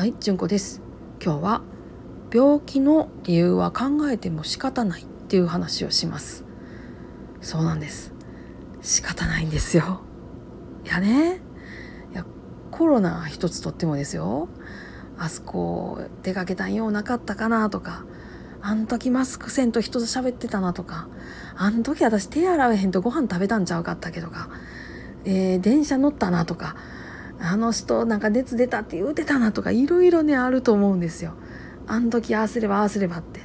はい純子です。今日は病気の理由は考えても仕方ないっていう話をします。そうなんです。仕方ないんですよ。いやね。いやコロナ一つとってもですよ。あそこ出かけたんようなかったかなとか。あん時マスクせんと人と喋ってたなとか。あん時私手洗えへんとご飯食べたんちゃうかったけどか、えー、電車乗ったなとか。あの人なんか熱出たって言うてたなとかいろいろねあると思うんですよ。あん時ああすればああすればって。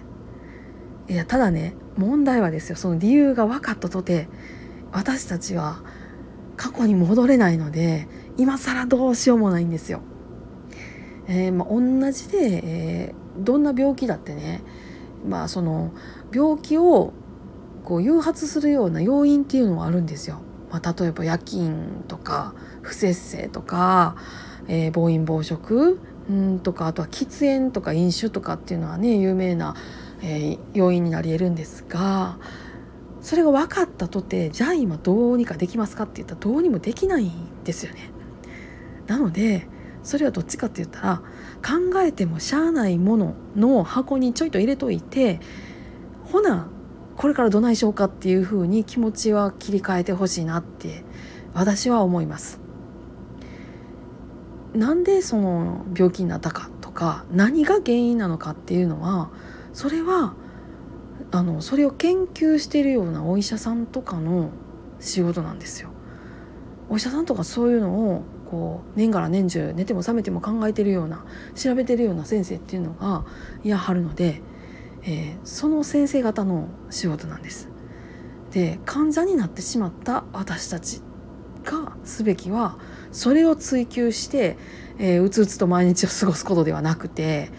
いやただね問題はですよその理由が分かったとて私たちは過去に戻れないので今更どうしようもないんですよ。えー、まあ、同じで、えー、どんな病気だってねまあその病気をこう誘発するような要因っていうのはあるんですよ。まあ、例えば夜勤とか不摂生とか、えー、暴飲暴食んとかあとは喫煙とか飲酒とかっていうのはね有名な、えー、要因になり得るんですがそれが分かったとてじゃあ今どうにかできますかって言ったらどうにもできないんですよね。なのでそれはどっちかって言ったら考えてもしゃあないものの箱にちょいと入れといてほなこれからどないしようかっていうふうに気持ちは切り替えてほしいなって私は思います。なんでその病気になったかとか何が原因なのかっていうのはそれはあのそれを研究しているようなお医者さんとかの仕事なんですよ。お医者さんとかそういうのをこう年がら年中寝ても覚めても考えてるような調べてるような先生っていうのがいやはるのでえー、その先生方の仕事なんです。で患者になってしまった私たちがすべきはそれを追求して、えー、うつうつと毎日を過ごすことではなくて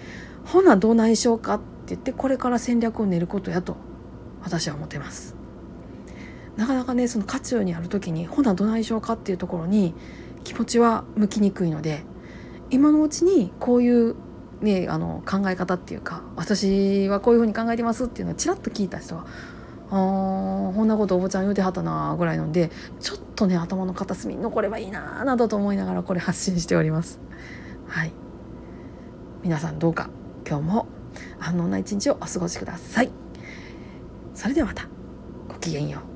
ほなどうないしょうかって言ってこれから戦略を練ることやと私は思ってます。なかなかねその渦中にある時にほなどないしょうかっていうところに気持ちは向きにくいので今のうちにこういうね、あの考え方っていうか私はこういうふうに考えてますっていうのをちらっと聞いた人は「あこんなことおばちゃん言うてはったな」ぐらいのでちょっとね頭の片隅に残ればいいななどと思いながらこれ発信しております。はい皆さんどうか今日も安穏な一日をお過ごしください。それではまたごきげんよう。